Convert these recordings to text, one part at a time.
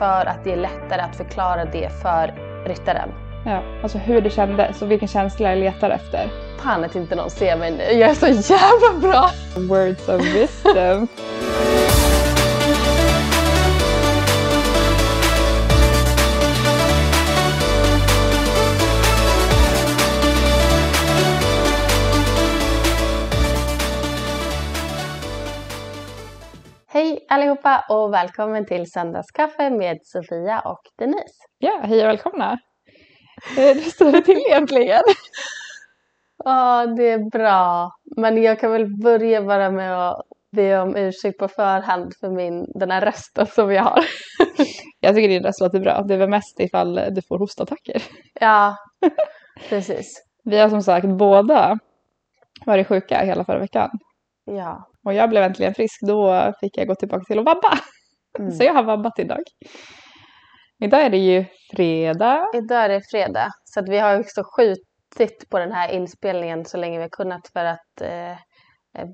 för att det är lättare att förklara det för ryttaren. Ja, alltså hur det kändes och vilken känsla jag letar efter. Fan att inte någon ser mig nu, jag är så jävla bra! Words of wisdom. allihopa och välkommen till Söndagskaffe med Sofia och Denise. Ja, hej och välkomna. Hur står det till egentligen? Ja, det är bra. Men jag kan väl börja bara med att be om ursäkt på förhand för min, den här rösten som jag har. Jag tycker din röst låter bra. Det är väl mest ifall du får hostattacker. Ja, precis. Vi har som sagt båda varit sjuka hela förra veckan. Ja. Och jag blev äntligen frisk. Då fick jag gå tillbaka till att vabba. Mm. Så jag har vabbat idag. Idag är det ju fredag. Idag är det fredag, så att vi har också skjutit på den här inspelningen så länge vi har kunnat för att eh,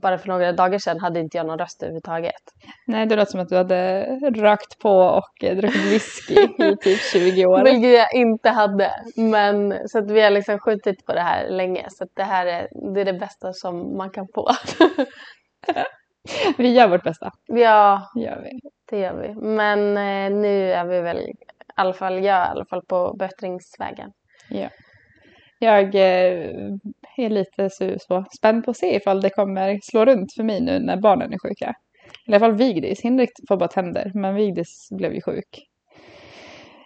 bara för några dagar sedan hade inte jag någon röst överhuvudtaget. Nej, det låter som att du hade rökt på och eh, druckit whisky i typ 20 år. Vilket jag inte hade. Men så att vi har liksom skjutit på det här länge. Så att det här är det, är det bästa som man kan få. Vi gör vårt bästa. ja, Gör vi. det gör vi. Men eh, nu är vi väl, i alla fall jag, i alla fall på bättringsvägen. Ja. Jag eh, är lite så, så spänd på att se ifall det kommer slå runt för mig nu när barnen är sjuka. I alla fall Vigdis. Henrik får bara tänder, men Vigdis blev ju sjuk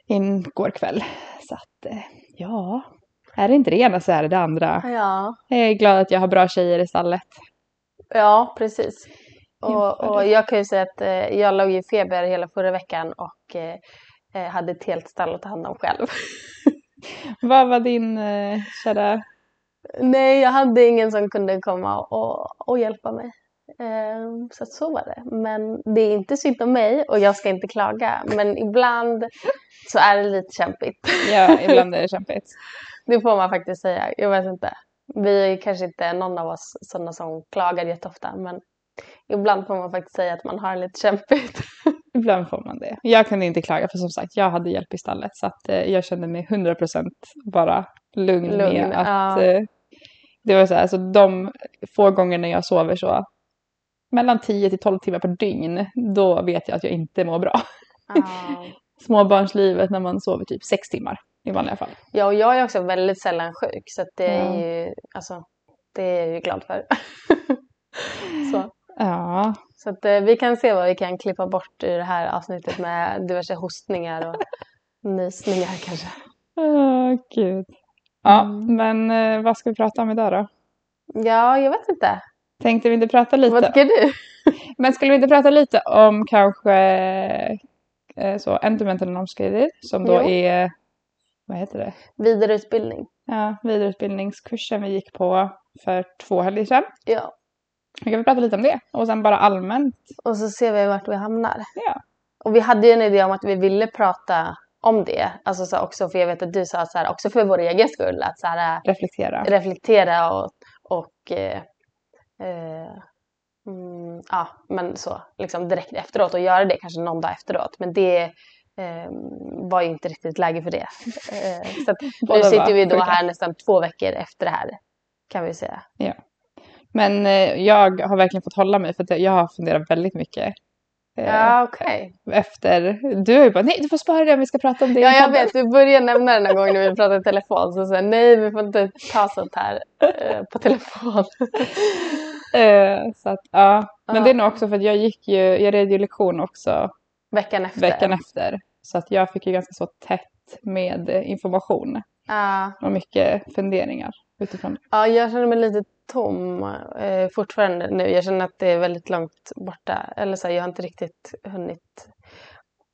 igår kväll. Så att, eh, ja, är det inte det ena så är det det andra. Ja, Jag är glad att jag har bra tjejer i stallet. Ja precis. Och, och jag kan ju säga att eh, jag låg i feber hela förra veckan och eh, eh, hade ett helt stall att ta hand om själv. Vad var din eh, kära... Nej, jag hade ingen som kunde komma och, och hjälpa mig. Ehm, Så att så var det. Men det är inte synd om mig och jag ska inte klaga. Men ibland så är det lite kämpigt. Ja, ibland är det kämpigt. Det får man faktiskt säga. Jag vet inte. Vi är kanske inte någon av oss sådana som klagar jätteofta. Men ibland får man faktiskt säga att man har lite kämpigt. Ibland får man det. Jag kunde inte klaga för som sagt, jag hade hjälp i stallet. Så att eh, jag kände mig 100% bara lugn, Lugn, med att ja. eh, det var så här, så de få gånger när jag sover så mellan 10 till 12 timmar per dygn, då vet jag att jag inte mår bra. Småbarnslivet när man sover typ 6 timmar i vanliga fall. Ja, och jag är också väldigt sällan sjuk. Så det är Ja. ju, alltså, det är jag ju glad för. så. Ja, Så att, eh, vi kan se vad vi kan klippa bort ur det här avsnittet med diverse hostningar och nysningar kanske. Åh, gud. Ja, Mm. men eh, vad ska vi prata om idag då? Ja, jag vet inte. Tänkte vi inte prata lite? Vad tycker du? Men skulle vi inte prata lite om kanske eh, så omskrivet som då Jo. är, vad heter det? Vidareutbildning. Ja, vidareutbildningskursen vi gick på för två helger sedan. Ja. Vi kan väl prata lite om det och sen bara allmänt. Och så ser vi vart vi hamnar. Ja. Och vi hade ju en idé om att vi ville prata om det. Alltså så också, för jag vet att du sa så här, också för vår egen skull, att så här, äh, Reflektera. reflektera och, och eh, eh, mm, ja, men så liksom direkt efteråt och göra det kanske någon dag efteråt. Men det eh, var ju inte riktigt läge för det. Eh, så nu sitter vi då här nästan två veckor efter det här kan vi säga. Men eh, jag har verkligen fått hålla mig för att jag har funderat väldigt mycket. eh, Ja, okej. Efter, du har ju bara nej du får spara det om vi ska prata om det Ja, jag podden." vet. Du började nämna det någon gång när vi pratade i telefon. Så sa nej, vi får inte ta sånt här eh, på telefon. Eh, så att, ja. Men Ja. det är nog också för att jag gick ju, jag red ju lektion också Veckan efter. veckan efter. Så att jag fick ju ganska så tätt med information Ja. och mycket funderingar utifrån det. Ja, jag känner mig lite tom eh, fortfarande nu. Jag känner att det är väldigt långt borta. Eller så här, jag har inte riktigt hunnit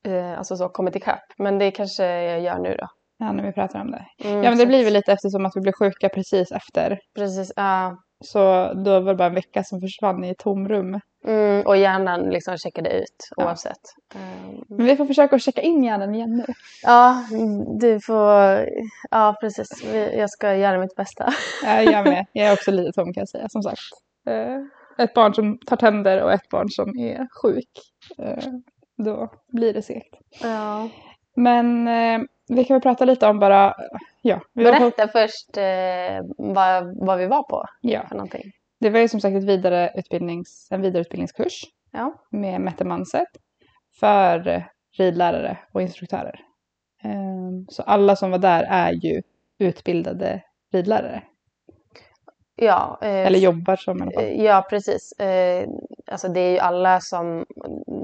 eh, alltså så, kommit ikapp. Men det kanske jag gör nu då. Ja, när vi pratar om det. Mm, Ja, men det blir att- väl lite eftersom att vi blev sjuka precis efter. Precis, ja. Så då var det bara en vecka som försvann i ett tomrum. Mm, och hjärnan liksom checkade ut Ja. oavsett. Mm. Men vi får försöka att checka in hjärnan igen nu. Ja, du får... Ja, precis. Jag ska göra mitt bästa. Ja, jag med. Jag är också lite tom kan jag säga, som sagt. Eh, Ett barn som tar tänder och ett barn som är sjuk. Eh, då blir det segt. Ja. Men eh, vi kan väl prata lite om bara, ja. Vi var på, Berätta först eh, vad, vad vi var på ja. för någonting. Det var ju som sagt ett vidareutbildnings, en vidareutbildningskurs Ja. med Mette Manset för ridlärare och instruktörer. Ehm, Så alla som var där är ju utbildade ridlärare. Ja, eh, Eller jobbar som i alla fall. Ja, precis. Eh, alltså det är ju alla som,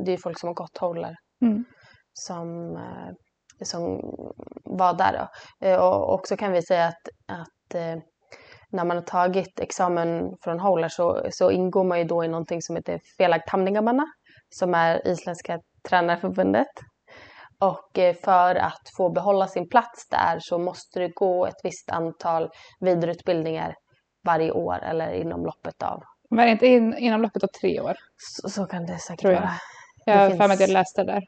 det är ju folk som har gått håller Mm. Som, eh, som var där. Eh, och också kan vi säga att, att eh, när man har tagit examen från håller så, så ingår man ju då i någonting som heter Felag Tamningamanna som är Isländska tränarförbundet. Och för att få behålla sin plats där så måste det gå ett visst antal vidareutbildningar varje år eller inom loppet av. Men inte in, inom loppet av tre år. Så, så kan det säkert Tror jag. vara. Jag har för mig att jag läste det där.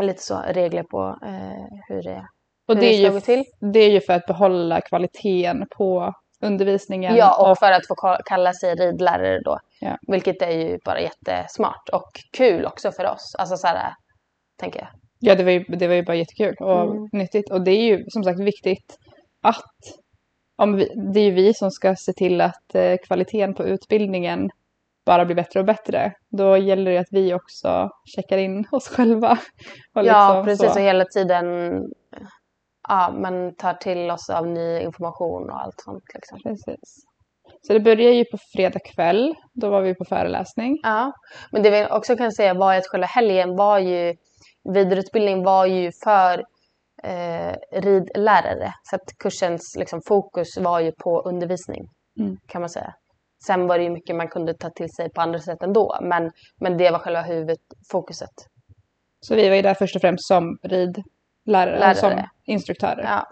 Lite så regler på eh, hur det, Och hur det det är, ska gå till. det är ju för att behålla kvaliteten på undervisningen. Ja, och för att få ka- kalla sig ridlärare då. Ja. Vilket är ju bara jättesmart och kul också för oss. Alltså så här, tänker jag. Ja, det var ju, det var ju bara jättekul och Mm. nyttigt. Och det är ju som sagt viktigt att om vi, det är ju vi som ska se till att eh, kvaliteten på utbildningen bara blir bättre och bättre. Då gäller det att vi också checkar in oss själva. Ja, liksom precis. så. Och hela tiden ja, man tar till oss av ny information och allt sånt. Liksom. Precis. Så det börjar ju på fredag kväll. Då var vi på föreläsning. Ja, men det vi också kan säga var att själva helgen var ju, vidareutbildning var ju för eh, ridlärare. Så att kursens liksom, fokus var ju på undervisning Mm. kan man säga. Sen var det ju mycket man kunde ta till sig på andra sätt ändå, men, men det var själva huvudfokuset. Så vi var ju där först och främst som ridlärare, Lärare. som instruktörer. Ja,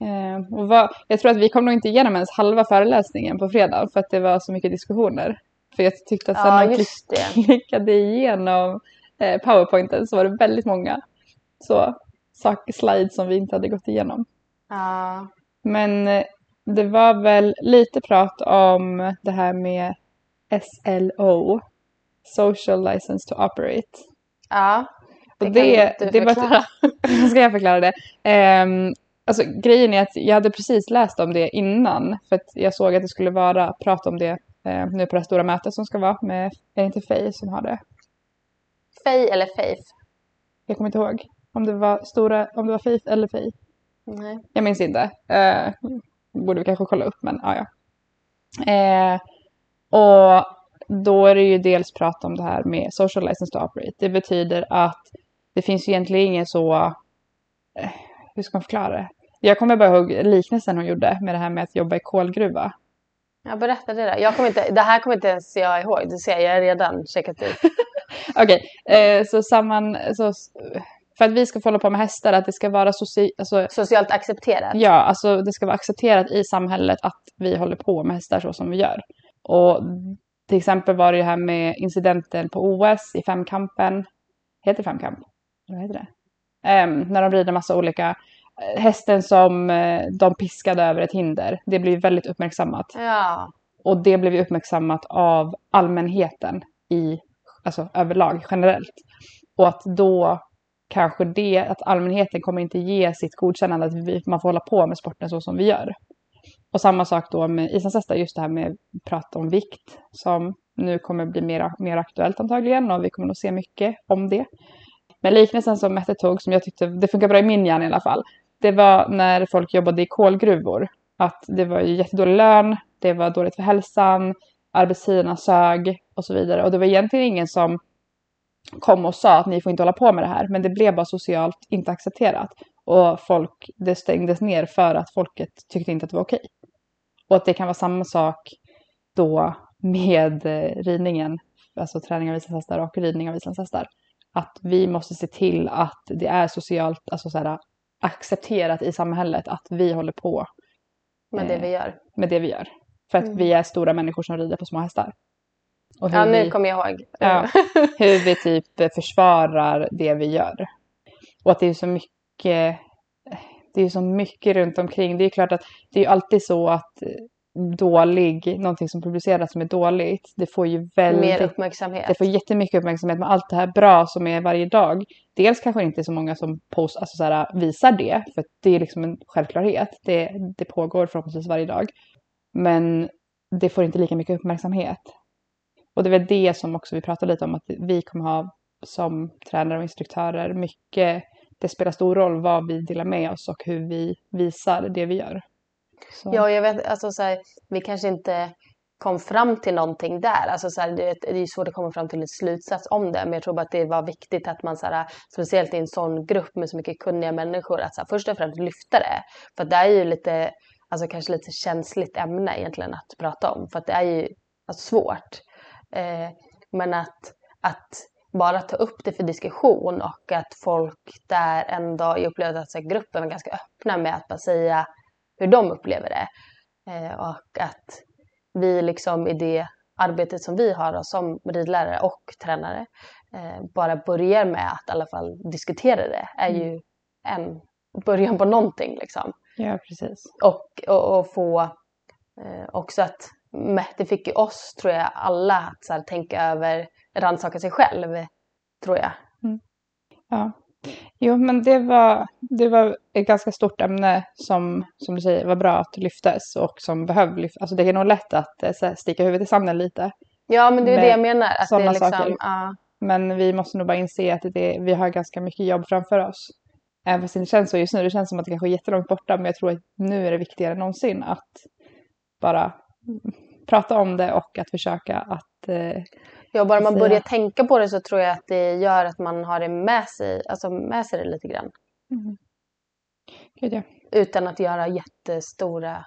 Eh, och vad, jag tror att vi kom nog inte igenom ens halva föreläsningen på fredag för att det var så mycket diskussioner. För jag tyckte att sen ja när jag det. klickade igenom eh, powerpointen så var det väldigt många så, sak, slides som vi inte hade gått igenom. Ja, Men eh, det var väl lite prat om det här med SLO, Social License to Operate. ja Och det, det, kan du det var förklara. Ska jag förklara det? Ehm, alltså grejen är att jag hade precis läst om det innan. För att jag såg att det skulle vara prat om det eh, nu på det stora mötet som ska vara med, är det inte Faye som har det? Faye eller Faith? Jag kommer inte ihåg om det var stora, om det var Faith eller Faye. Nej. Jag minns inte. Eh, borde vi kanske kolla upp men ja, ja. Eh, och då är det ju dels prat om det här med social license to operate. Det betyder att det finns ju egentligen ingen så, eh, hur ska man förklara det? Jag kommer bara ihåg liknelsen hon gjorde med det här med att jobba i kolgruva. Jag berättade det där. Jag kommer inte, det här kommer inte ens jag ihåg. Du ser, jag har redan checkat ut. Okej, eh, så samman, så, för att vi ska få hålla på med hästar, att det ska vara soci, alltså, Socialt accepterat. Ja, alltså det ska vara accepterat i samhället att vi håller på med hästar så som vi gör. Och till exempel var det ju här med incidenten på OS i femkampen. Heter det femkamp? Vad heter det? Ehm, när de rider massa olika. eh, Hästen som eh, de piskade över ett hinder. Det blev väldigt uppmärksammat. Ja, Och det blev uppmärksammat av allmänheten i, alltså överlag, generellt. Och att då kanske det, att allmänheten kommer inte ge sitt godkännande att vi, man får hålla på med sporten så som vi gör. Och samma sak då med islandshästar, just det här med prat om vikt som nu kommer bli mer, mer aktuellt antagligen och vi kommer nog se mycket om det. Men liknelsen som Mette tog, som jag tyckte, det funkar bra i min hjärna i alla fall, det var när folk jobbade i kolgruvor. Att det var ju jättedålig lön, det var dåligt för hälsan, arbetstiderna sög och så vidare. Och det var egentligen ingen som kom och sa att ni får inte hålla på med det här, men det blev bara socialt inte accepterat. Och folk, det stängdes ner för att folket tyckte inte att det var okej. Och att det kan vara samma sak då med eh, ridningen, alltså träning av islandshästar och ridning av islandshästar. Att vi måste se till att det är socialt alltså så här, accepterat i samhället att vi håller på med det Eh, vi gör. med det vi gör. För att Mm. vi är stora människor som rider på små hästar. Ja, nu vi, kommer jag ihåg. Ja. hur vi typ försvarar det vi gör. Och att det är så mycket det är så mycket runt omkring. Det är klart att det är ju alltid så att dålig, någonting som publiceras som är dåligt, det får ju väldigt... Mer uppmärksamhet. Det får jättemycket uppmärksamhet med allt det här bra som är varje dag. Dels kanske inte så många som post, alltså så här, visar det, för det är liksom en självklarhet. Det, det pågår förhoppningsvis varje dag. Men det får inte lika mycket uppmärksamhet. Och det är väl det som också vi pratade lite om, att vi kommer ha som tränare och instruktörer mycket, det spelar stor roll vad vi delar med oss och hur vi visar det vi gör. Så. Ja, jag vet, alltså så här, vi kanske inte kom fram till någonting där. Alltså så här, det, det är svårt att komma fram till en slutsats om det, men jag tror bara att det var viktigt att man, så här, speciellt i en sån grupp med så mycket kunniga människor, att så här, först och främst lyfta det. För det är ju lite, alltså kanske lite känsligt ämne egentligen att prata om, för att det är ju alltså, svårt. Eh, men att, att bara ta upp det för diskussion och att folk där ändå, jag upplevde att gruppen var ganska öppna med att bara säga hur de upplever det. Eh, och att vi liksom i det arbetet som vi har då, som ridlärare och tränare eh, bara börjar med att i alla fall diskutera det är mm. ju en början på någonting liksom. Ja, precis. Och, och, och få eh, också att det fick ju oss, tror jag, alla att så här, tänka över, rannsaka sig själv, tror jag. Mm. Ja, Jo, men det var, det var ett ganska stort ämne som, som du säger, var bra att lyftas och som behöver lyftas. Alltså det är nog lätt att eh, här, sticka huvudet i sanden lite. Ja, men det är det jag menar. Att det är liksom, saker. Uh. Men vi måste nog bara inse att det, vi har ganska mycket jobb framför oss. Även fast det inte känns så just nu. Det känns som att det kanske är jättelångt borta. Men jag tror att nu är det viktigare än någonsin att bara prata om det och att försöka att eh, Ja, bara man börjar tänka på det så tror jag att det gör att man har det med sig, alltså med sig det lite grann. Mm. ja. Utan att göra jättestora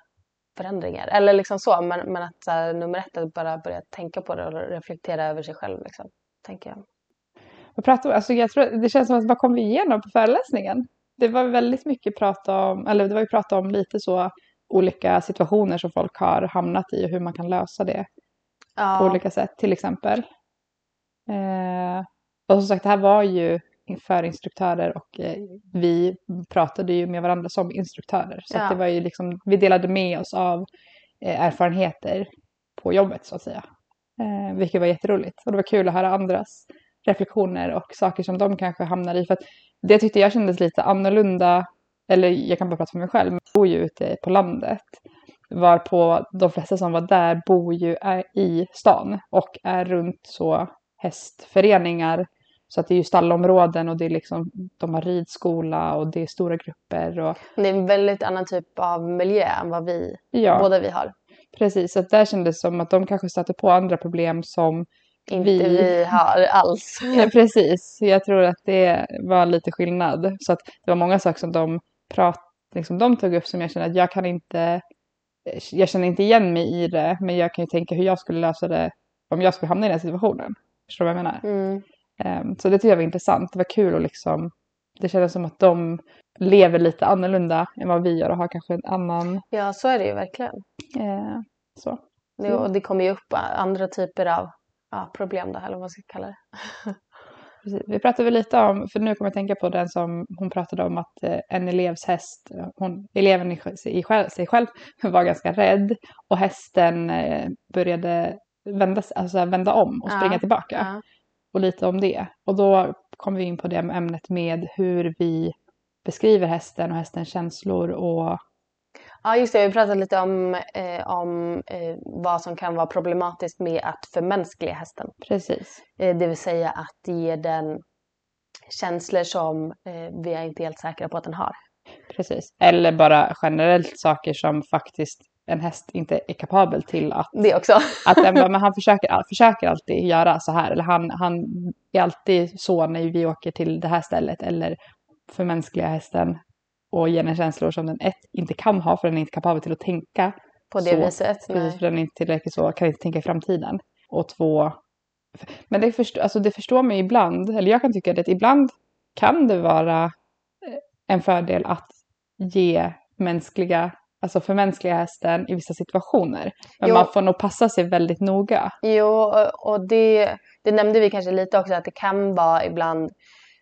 förändringar. Eller liksom så, men, men att så här, nummer ett att bara börja tänka på det och reflektera över sig själv. Liksom, tänker jag. Vad pratar, alltså jag tror, det känns som att vad kom vi igenom på föreläsningen? Det var väldigt mycket prat om, eller det var ju prat om lite så olika situationer som folk har hamnat i och hur man kan lösa det ja. på olika sätt till exempel. Eh, och som sagt, det här var ju för instruktörer och eh, vi pratade ju med varandra som instruktörer. Så ja. det var ju liksom, vi delade med oss av eh, erfarenheter på jobbet så att säga. Eh, vilket var jätteroligt. Och det var kul att höra andras reflektioner och saker som de kanske hamnar i. För att det tyckte jag kändes lite annorlunda, eller jag kan bara prata för mig själv, men jag bor ju ute på landet. Varpå de flesta som var där bor ju i stan och är runt så hästföreningar. Så att det är ju stallområden och det är liksom, de har ridskola och det är stora grupper. Och... Det är en väldigt annan typ av miljö än vad vi, ja. båda vi har. Precis, så att där kändes det som att de kanske stötte på andra problem som inte vi, vi har alls. ja, precis, jag tror att det var lite skillnad. Så att det var många saker som de, prat, liksom, de tog upp som jag känner att jag kan inte jag känner inte igen mig i det, men jag kan ju tänka hur jag skulle lösa det om jag skulle hamna i den situationen. Förstår du vad jag menar? Mm. Um, så det tycker jag var intressant. Det var kul och liksom, det kändes som att de lever lite annorlunda än vad vi gör och har kanske en annan... Ja, så är det ju verkligen. Uh, så. Det, och det kommer ju upp andra typer av ja, problem då, eller vad man ska kalla det. Precis. Vi pratade väl lite om, för nu kommer jag tänka på den som hon pratade om att eh, en elevs häst, hon, eleven i, i själv, sig själv var ganska rädd och hästen eh, började vända, alltså vända om och springa ja, tillbaka. Ja. Och lite om det. Och då kom vi in på det ämnet med hur vi beskriver hästen och hästens känslor och Ja just det, vi pratade lite om, eh, om eh, vad som kan vara problematiskt med att förmänskliga hästen. Precis. Eh, det vill säga att ge den känslor som eh, vi är inte helt säkra på att den har. Precis, eller bara generellt saker som faktiskt en häst inte är kapabel till att... Det också. att den, men han försöker, försöker alltid göra så här. Eller han, han är alltid så när vi åker till det här stället. Eller förmänskliga hästen och ger den känslor som den ett inte kan ha för den är inte kapabel till att tänka. På det så, viset? Precis, för den är inte tillräckligt så, kan inte tänka i framtiden. Och två, men det, förstår, alltså det förstår man ibland, eller jag kan tycka att ibland kan det vara eh, en fördel att ge mänskliga alltså förmänskliga hästen i vissa situationer. Men jo. man får nog passa sig väldigt noga. Jo, och det, det nämnde vi kanske lite också att det kan vara ibland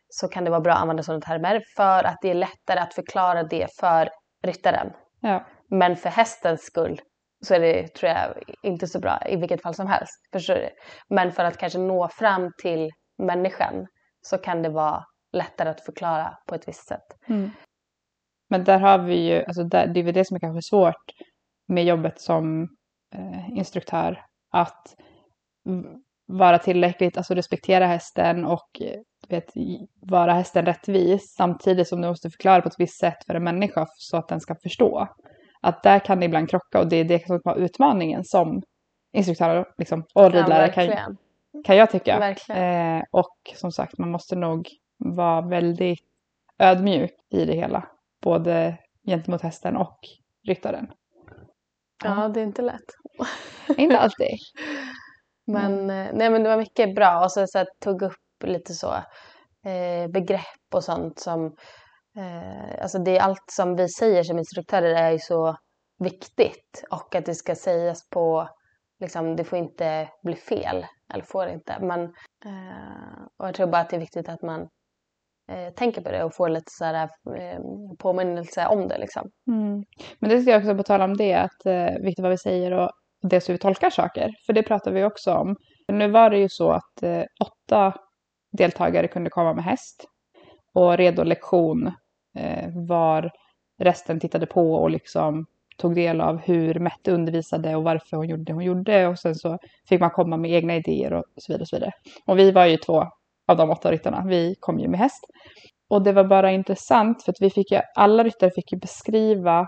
så kan det vara bra att använda sådana termer för att det är lättare att förklara det för ryttaren. Ja. Men för hästens skull så är det, tror jag, inte så bra i vilket fall som helst. Förstår du? Men för att kanske nå fram till människan så kan det vara lättare att förklara på ett visst sätt. Mm. Men där har vi ju, alltså där, det är väl det som är kanske svårt med jobbet som eh, instruktör. Att vara tillräckligt, alltså respektera hästen och vet, vara hästen rättvis samtidigt som du måste förklara på ett visst sätt för en människa så att den ska förstå. Att där kan det ibland krocka och det är det som var utmaningen som instruktör liksom, och ridlärare ja, kan, kan jag tycka. Eh, och som sagt, man måste nog vara väldigt ödmjuk i det hela. Både gentemot hästen och ryttaren. Ja, det är inte lätt. inte alltid. Men, mm. nej, men det var mycket bra och så, så jag tog upp lite så eh, begrepp och sånt som eh, alltså det är allt som vi säger som instruktörer är ju så viktigt och att det ska sägas på liksom det får inte bli fel eller får inte men eh, och jag tror bara att det är viktigt att man eh, tänker på det och får lite så här, eh, påminnelse om det liksom. Mm. Men det ska jag också på tala om det att eh, viktigt vad vi säger och dels hur vi tolkar saker. För det pratar vi också om. Nu var det ju så att eh, åtta deltagare kunde komma med häst. Och redo lektion eh, var resten tittade på och liksom tog del av hur Mette undervisade och varför hon gjorde det hon gjorde. Och sen så fick man komma med egna idéer och så vidare. Och, så vidare. och vi var ju två av de åtta ryttarna. Vi kom ju med häst. Och det var bara intressant för att vi fick ju, alla ryttare fick ju beskriva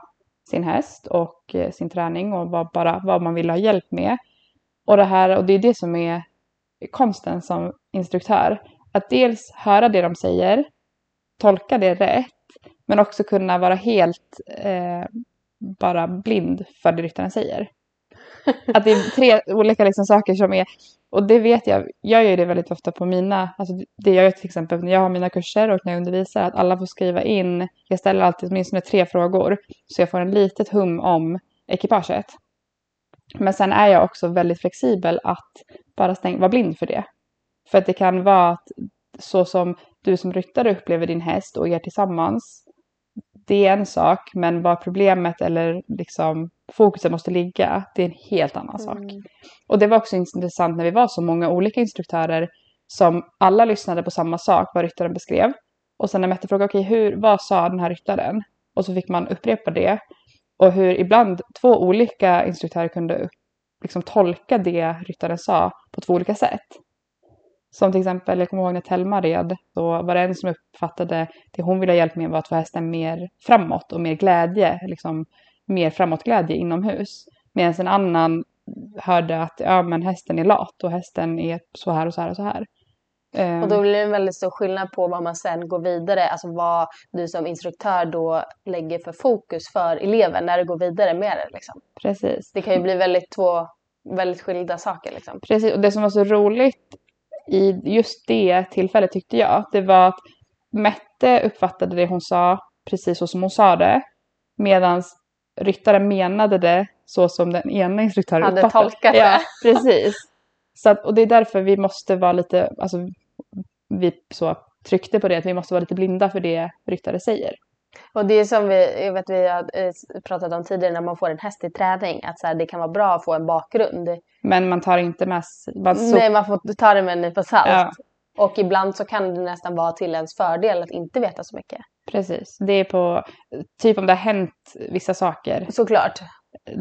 sin häst och eh, sin träning och vad, bara, vad man ville ha hjälp med. Och det, här, och det är det som är konsten som instruktör. Att dels höra det de säger, tolka det rätt, men också kunna vara helt eh, bara blind för det ryttaren säger. Att det är tre olika liksom, saker som är, och det vet jag, jag gör det väldigt ofta på mina, alltså det gör jag till exempel när jag har mina kurser och när jag undervisar, att alla får skriva in, jag ställer alltid åtminstone tre frågor, så jag får en litet hum om ekipaget. Men sen är jag också väldigt flexibel att bara stäng, vara blind för det. För att det kan vara att så som du som ryttare upplever din häst och er tillsammans, det är en sak, men var problemet eller liksom fokuset måste ligga, det är en helt annan sak. Mm. Och det var också intressant när vi var så många olika instruktörer som alla lyssnade på samma sak, vad ryttaren beskrev. Och sen när Mette frågade, okej, okay, vad sa den här ryttaren? Och så fick man upprepa det. Och hur ibland två olika instruktörer kunde liksom tolka det ryttaren sa på två olika sätt. Som till exempel, jag kommer ihåg när Telma red, då var det en som uppfattade det hon ville ha hjälp med var att få hästen mer framåt och mer glädje, liksom mer framåtglädje inomhus. Medan en annan hörde att ja, men hästen är lat och hästen är så här och så här och så här. Och då ehm. blir det en väldigt stor skillnad på vad man sen går vidare, alltså vad du som instruktör då lägger för fokus för eleven när du går vidare med det. Liksom. Precis. Det kan ju bli väldigt två väldigt skilda saker. Liksom. Precis, och det som var så roligt i just det tillfället tyckte jag, det var att Mette uppfattade det hon sa precis så som hon sa det. Medan ryttaren menade det så som den ena instruktören Hade uppfattade. tolkat det. Ja, precis. Så att, och det är därför vi måste vara lite, alltså vi så tryckte på det, att vi måste vara lite blinda för det ryttare säger. Och det är som vi, jag vet, vi har eh, pratat om tidigare när man får en häst i träning, att så här, det kan vara bra att få en bakgrund. Men man tar inte med man så... Nej, man får ta det med en nypa salt. Ja. Och ibland så kan det nästan vara till ens fördel att inte veta så mycket. Precis, det är på, typ om det har hänt vissa saker. Såklart.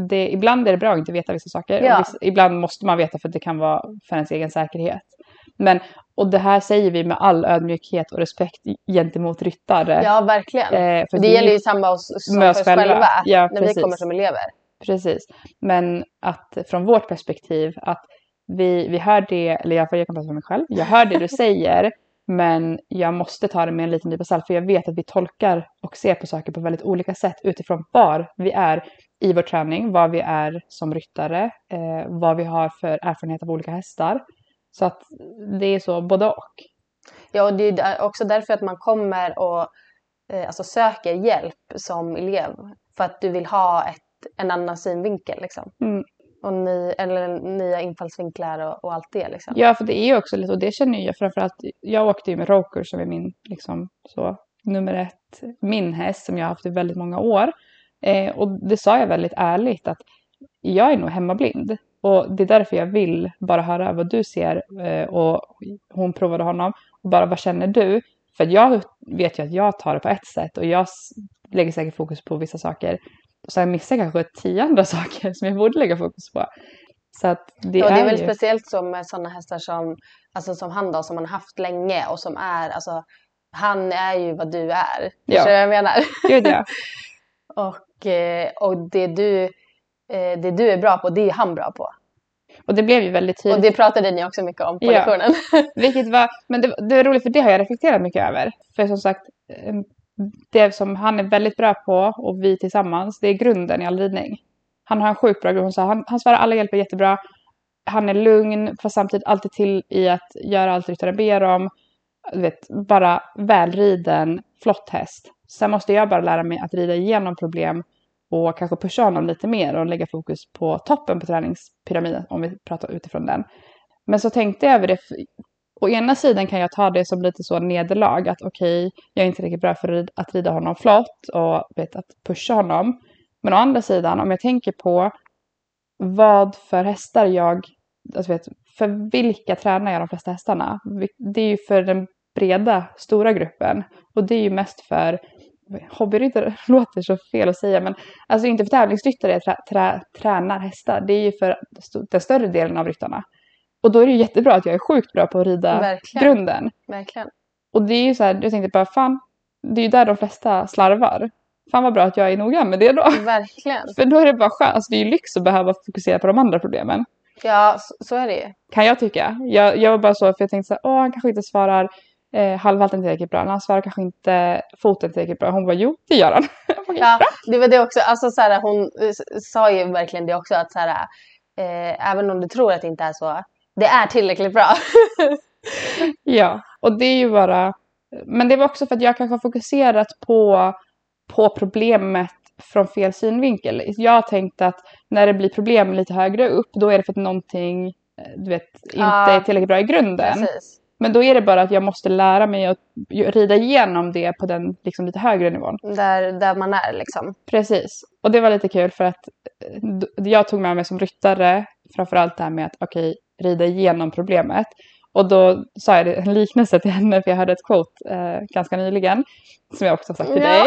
Det, ibland är det bra att inte veta vissa saker. Ja. Vissa, ibland måste man veta för att det kan vara för ens egen säkerhet. Men, och det här säger vi med all ödmjukhet och respekt gentemot ryttare. Ja, verkligen. Eh, för det, gäller ju samma oss, som oss själva, själva ja, när precis. vi kommer som elever. Precis. Men att från vårt perspektiv att vi, vi hör det, eller jag, jag kan prata för mig själv, jag hör det du säger men jag måste ta det med en liten nypa salt för jag vet att vi tolkar och ser på saker på väldigt olika sätt utifrån var vi är i vår träning, var vi är som ryttare, eh, vad vi har för erfarenhet av olika hästar. Så att det är så både och. Ja, och det är också därför att man kommer och eh, alltså söker hjälp som elev. För att du vill ha ett, en annan synvinkel. Liksom. Mm. Och ny, eller nya infallsvinklar och, och, allt det. Liksom. Ja, för det är ju också lite, och det känner jag framförallt. Jag åkte ju med Roker som är min, liksom, så, nummer ett, min häst som jag har haft i väldigt många år. Eh, och det sa jag väldigt ärligt att jag är nog hemmablind. Och det är därför jag vill bara höra vad du ser eh, och hon provade honom. Och bara vad känner du? För jag vet ju att jag tar det på ett sätt och jag lägger säkert fokus på vissa saker. Så jag missar kanske tio andra saker som jag borde lägga fokus på. Så det, ja, det är, väl ju... speciellt så med sådana hästar som, alltså som han då, som man har haft länge och som är, alltså han är ju vad du är. Ja. Förstår du vad jag menar? Gud ja. och, eh, och det du, eh, det du är bra på, det är han bra på. Och det blev ju väldigt tydligt. Och det pratade ni också mycket om på Ja. lektionen. Vilket var, men det, det är roligt för det har jag reflekterat mycket över. För som sagt, eh, det som han är väldigt bra på och vi tillsammans, det är grunden i all ridning. Han har en sjukt bra grund. Hon sa, han, han svarar alla hjälper jättebra. Han är lugn, fast samtidigt alltid till i att göra allt ryttaren ber om. Du vet, bara välriden, flott häst. Sen måste jag bara lära mig att rida igenom problem och kanske pusha honom lite mer och lägga fokus på toppen på träningspyramiden om vi pratar utifrån den. Men så tänkte jag över det. Å ena sidan kan jag ta det som lite så nederlag att okej, jag är inte riktigt bra för att rida honom flott och vet, att pusha honom. Men å andra sidan, om jag tänker på vad för hästar jag, alltså vet, för vilka tränar jag de flesta hästarna? Det är ju för den breda, stora gruppen. Och det är ju mest för hobbyryttare, låter så fel att säga, men alltså inte för tävlingsryttare trä, trä, tränar hästar. Det är ju för den större delen av ryttarna. Och då är det ju jättebra att jag är sjukt bra på att rida Verkligen. grunden. Verkligen. Och det är ju så här, jag tänkte bara fan, det är ju där de flesta slarvar. Fan vad bra att jag är noga med det då. Verkligen. För då är det bara skönt, alltså det är ju lyx att behöva fokusera på de andra problemen. Ja, så, så är det ju. Kan jag tycka. Jag, jag var bara så, för jag tänkte så här, åh han kanske inte svarar eh, halvhalten tillräckligt bra. eller Han svarar kanske inte foten tillräckligt bra. Hon bara, jo det gör han. Ja, det var det också. Alltså, så här, hon eh, sa ju verkligen det också att så här, eh, även om du tror att det inte är så, det är tillräckligt bra. Ja, och det är ju bara... Men det var också för att jag kanske har fokuserat på, på problemet från fel synvinkel. Jag har tänkt att när det blir problem lite högre upp, då är det för att någonting eh, du vet, inte Ja. är tillräckligt bra i grunden. Precis. Men då är det bara att jag måste lära mig att rida igenom det på den liksom, lite högre nivån. Där, där man är liksom. Precis. Och det var lite kul för att eh, jag tog med mig som ryttare framförallt det här med att okej, rida igenom problemet. Och då sa jag en liknelse till henne för jag hörde ett quote eh, ganska nyligen. Som jag också sagt till Ja. dig.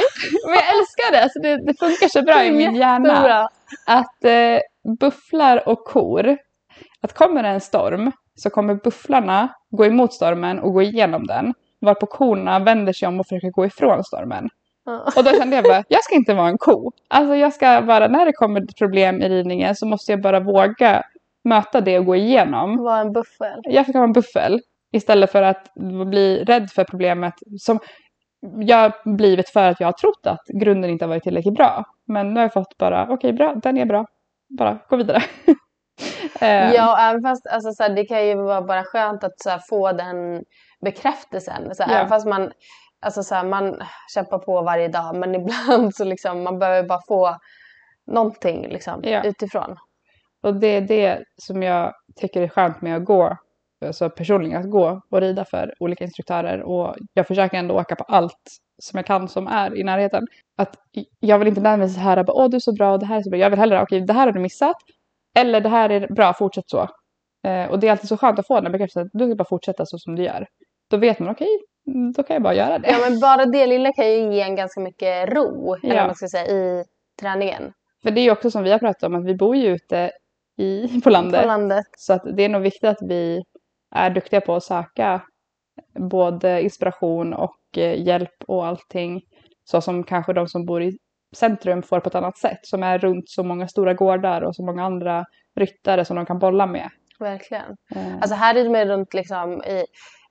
Men jag älskar det, alltså det, det funkar så bra i min hjärna. Jättebra. Att eh, bufflar och kor, att kommer det en storm så kommer bufflarna gå emot stormen och gå igenom den. Varpå korna vänder sig om och försöker gå ifrån stormen. Och då kände jag bara, jag ska inte vara en ko. Alltså jag ska bara, när det kommer problem i ridningen så måste jag bara våga möta det och gå igenom. Var en buffel. Jag fick ha en buffel istället för att bli rädd för problemet som jag blivit för att jag har trott att grunden inte har varit tillräckligt bra. Men nu har jag fått bara, okej bra, den är bra. Bara gå vidare. Eh, Ja, även fast alltså, så här, det kan ju vara bara skönt att så här, få den bekräftelsen. Så här, Ja. Även fast man, alltså, så man kämpar på varje dag men ibland så liksom man behöver bara få någonting liksom, Ja. utifrån. Och det är det som jag tycker är skönt med att gå, alltså personligen att gå och rida för olika instruktörer. Och jag försöker ändå åka på allt som jag kan som är i närheten. Att jag vill inte höra bara, åh du är så bra och det här är så bra. Jag vill hellre, okej det här har du missat. Eller det här är bra, fortsätt så. Eh, och det är alltid så skönt att få den bekräftelsen, du ska bara fortsätta så som du gör. Då vet man, okej, mm, då kan jag bara göra det. Ja men bara det lilla kan ju ge en ganska mycket ro eller Ja. vad man ska säga, i träningen. För det är ju också som vi har pratat om, att vi bor ju ute i, på landet. På landet. Så att det är nog viktigt att vi är duktiga på att söka både inspiration och eh, hjälp och allting. Så som kanske de som bor i centrum får på ett annat sätt. Som är runt så många stora gårdar och så många andra ryttare som de kan bolla med. Verkligen. Eh, Alltså här är det runt liksom i,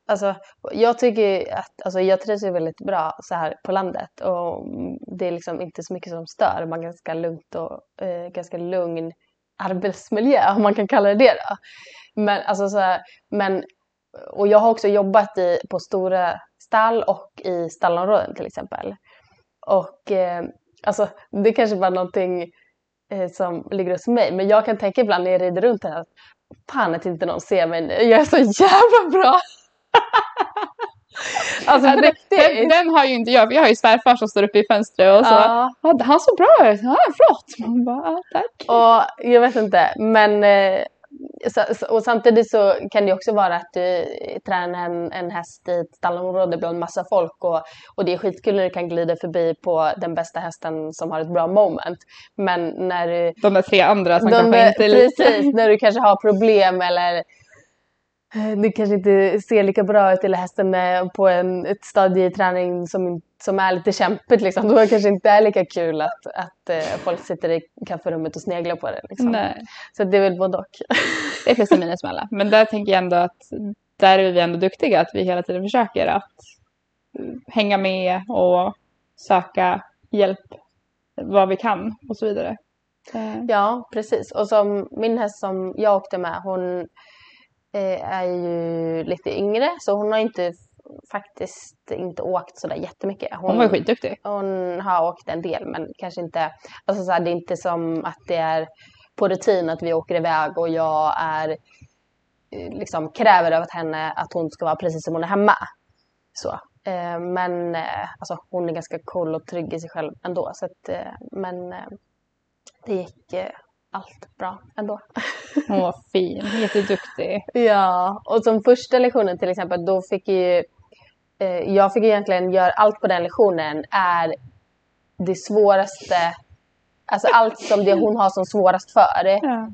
alltså jag tycker ju att, alltså jag trivs ju väldigt bra så här på landet och det är liksom inte så mycket som stör. Man har ganska lugnt och eh, ganska lugn arbetsmiljö om man kan kalla det det då. Men alltså så här, men och jag har också jobbat i, på stora stall och i stallområden till exempel. Och eh, alltså det kanske bara någonting eh, som ligger hos mig. Men jag kan tänka ibland när jag rider runt här att fan att inte någon ser mig nu. Jag är så jävla bra! Alltså Ja, den, den, den har ju inte jag, jag har ju svärfar som står uppe i fönstret och så. Ja. Ja, han såg bra ut, ja flott. Man bara, ja, tack. Och jag vet inte, men eh, och samtidigt så kan det också vara att du tränar en, en häst i ett stallområde bland massa folk och, och det är skitkul när du kan glida förbi på den bästa hästen som har ett bra moment. Men när du De där tre andra som de, kanske inte är lika. precis, när du kanske har problem eller det kanske inte ser lika bra ut eller hästen är på en, ett stadie i träning som, som är lite kämpigt liksom. Då kanske inte är lika kul att, att eh, folk sitter i kafferummet och sneglar på det. Liksom. Så det är väl både och. det är plus och minus med alla. Men där tänker jag ändå att där är vi ändå duktiga, att vi hela tiden försöker att hänga med och söka hjälp vad vi kan och så vidare. Eh, Ja, precis. Och som min häst som jag åkte med, hon är ju lite yngre så hon har inte faktiskt inte åkt sådär jättemycket. Hon var ju skitduktig. Hon har åkt en del men kanske inte, alltså så här, det är inte som att det är på rutin att vi åker iväg och jag är eh, liksom kräver av henne att hon ska vara precis som hon är hemma. Så. Eh, men eh, alltså, hon är ganska cool och trygg i sig själv ändå. Så att, eh, men eh, det gick eh, allt bra ändå. Hon var fin, jätteduktig. Ja, och som första lektionen till exempel, då fick ju eh, jag fick egentligen göra allt på den lektionen är det svåraste, alltså allt som det hon har som svårast för. Ja.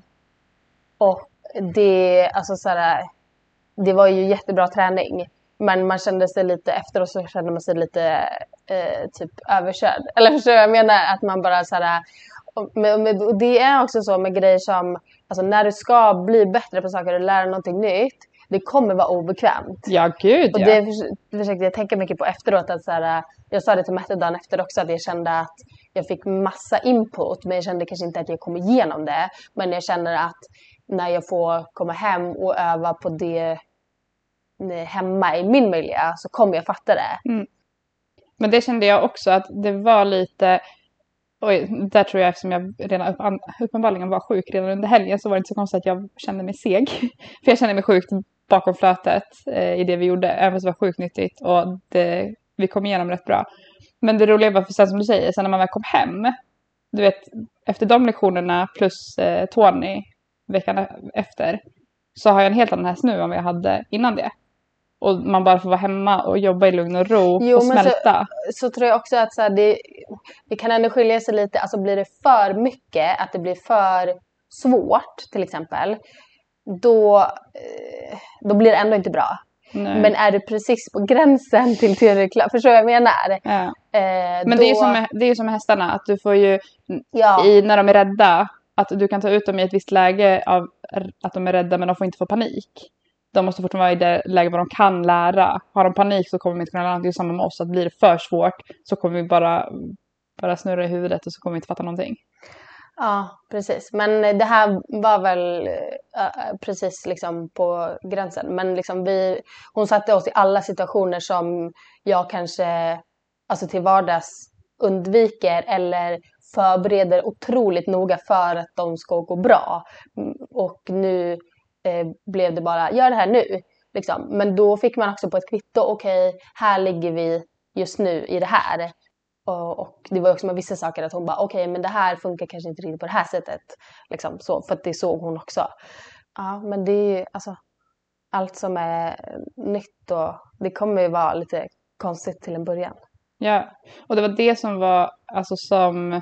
Och det, alltså såhär, det var ju jättebra träning. Men man kände sig lite, efteråt så kände man sig lite eh, typ överkörd. Eller förstår du jag menar? Att man bara såhär, och, med, och det är också så med grejer som, alltså när du ska bli bättre på saker och lära någonting nytt, det kommer vara obekvämt. ja, gud Och ja. det förs- försökte jag tänka mycket på efteråt. Att så här, jag sa det till Mette dagen efter också att jag kände att jag fick massa input men jag kände kanske inte att jag kom igenom det. Men jag känner att när jag får komma hem och öva på det eh, hemma i min miljö så kommer jag fatta det. Men det kände jag också att det var lite och där tror jag eftersom jag redan uppenbarligen var sjuk redan under helgen så var det inte så konstigt att jag kände mig seg. För jag kände mig sjukt bakom flötet eh, i det vi gjorde, även fast det var sjukt nyttigt och det, vi kom igenom rätt bra. Men det roliga var för sen som du säger, sen när man väl kom hem, du vet efter de lektionerna plus eh, Tony veckan e-, efter så har jag en helt annan häst nu än vad jag hade innan det. Och man bara får vara hemma och jobba i lugn och ro Jo, och men så- smälta. Så tror jag också att så här, det, det kan ändå skilja sig lite. Alltså blir det för mycket, att det blir för svårt till exempel. Då, eh, då blir det ändå inte bra. Nej. Men är du precis på gränsen till tillräckligt förstår du vad jag menar? Ja. Eh, Men då, det är ju som med, det är som med hästarna, att du får ju ja, i, när de är rädda, att du kan ta ut dem i ett visst läge av att de är rädda men de får inte få panik. De måste fortfarande vara i det läge var de kan lära. Har de panik så kommer de inte kunna lära. någonting. samma med oss, att blir det för svårt så kommer vi bara, bara snurra i huvudet och så kommer vi inte fatta någonting. ja, precis. Men det här var väl äh, precis liksom på gränsen. Men liksom vi, hon satte oss i alla situationer som jag kanske alltså till vardags undviker eller förbereder otroligt noga för att de ska gå bra. Mm, och nu eh, blev det bara, gör det här nu. Liksom. Men då fick man också på ett kvitto, okej, här ligger vi just nu i det här. Och, och det var också med vissa saker att hon bara, okej, men det här funkar kanske inte riktigt på det här sättet. Liksom, så, för att det såg hon också. Ja, men det är ju alltså allt som är eh, nytt och det kommer ju vara lite konstigt till en början. Ja, och det var det som var, alltså som,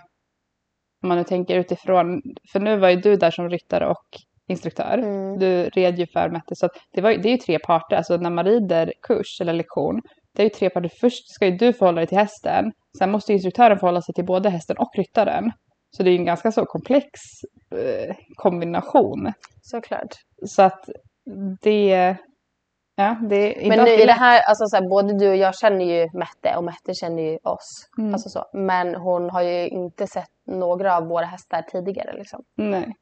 om man nu tänker utifrån, för nu var ju du där som ryttare och instruktör. Mm. Du red ju för Mette, så att det, var, det är ju tre parter. Alltså när man rider kurs eller lektion, det är ju tre parter. Först ska ju du förhålla dig till hästen, sen måste instruktören förhålla sig till både hästen och ryttaren. Så det är ju en ganska så komplex eh, kombination. Såklart. Så att det, ja, det Men nu i det här, alltså så här, både du och jag känner ju Mette och Mette känner ju oss. Mm. Alltså så. Men hon har ju inte sett några av våra hästar tidigare. Liksom. Nej.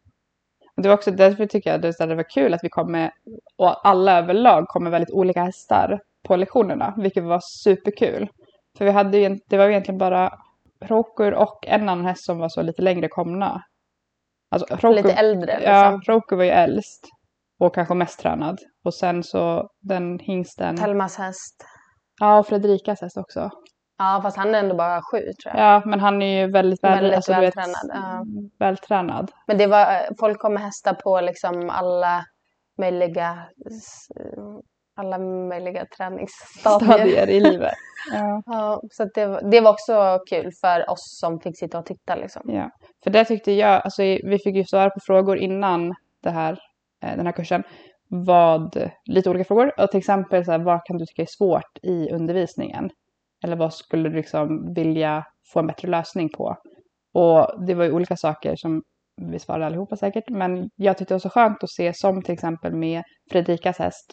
Det var också därför tycker jag här, det var kul att vi kom med, och alla överlag kom med väldigt olika hästar på lektionerna, vilket var superkul. För vi hade det var ju egentligen bara Rokur och en annan häst som var så lite längre komna. Alltså, Rokur, Lite äldre. Liksom. Ja, Rokur var ju äldst och kanske mest tränad. Och sen så den hingsten, Telmas häst. Ja, och Fredrikas häst också. Ja, fast han är ändå bara sju tror jag. Ja, men han är ju väldigt, väl, Väldigt alltså, du vet, vältränad, ja. vältränad. Men det var, folk kommer hästar på liksom alla möjliga, alla möjliga träningsstadier. Stadier i livet. Ja. Ja, så det, var- det var också kul för oss som fick sitta och titta liksom. Ja, för det tyckte jag, alltså vi fick ju svara på frågor innan det här, eh, den här kursen. Vad, lite olika frågor. Och till exempel så här, vad kan du tycka är svårt i undervisningen? Eller vad skulle du liksom vilja få en bättre lösning på? Och det var ju olika saker som vi svarade allihopa säkert. Men jag tyckte det var så skönt att se som till exempel med Fredrikas häst.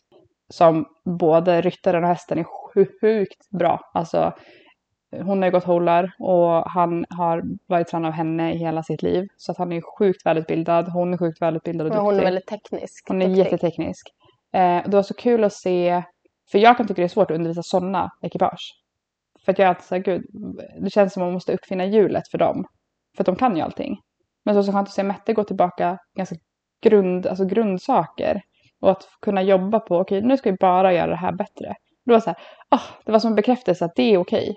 Som både ryttaren och hästen är sjukt bra. Alltså hon har ju gått holar och han har varit tränad av henne i hela sitt liv. Så att han är sjukt välutbildad. Hon är sjukt välutbildad och Men hon är duktig. väldigt teknisk. Hon är duktig. jätteteknisk. Eh, det var så kul att se, för jag kan tycka det är svårt att undervisa sådana ekipage. För att jag är alltid såhär, gud, det känns som att man måste uppfinna hjulet för dem. För att de kan ju allting. Men så så skönt att se Mette gå tillbaka ganska grund, alltså grundsaker. Och att kunna jobba på, okej nu ska vi bara göra det här bättre. Det var så här, ah, det var som en bekräftelse att det är okej.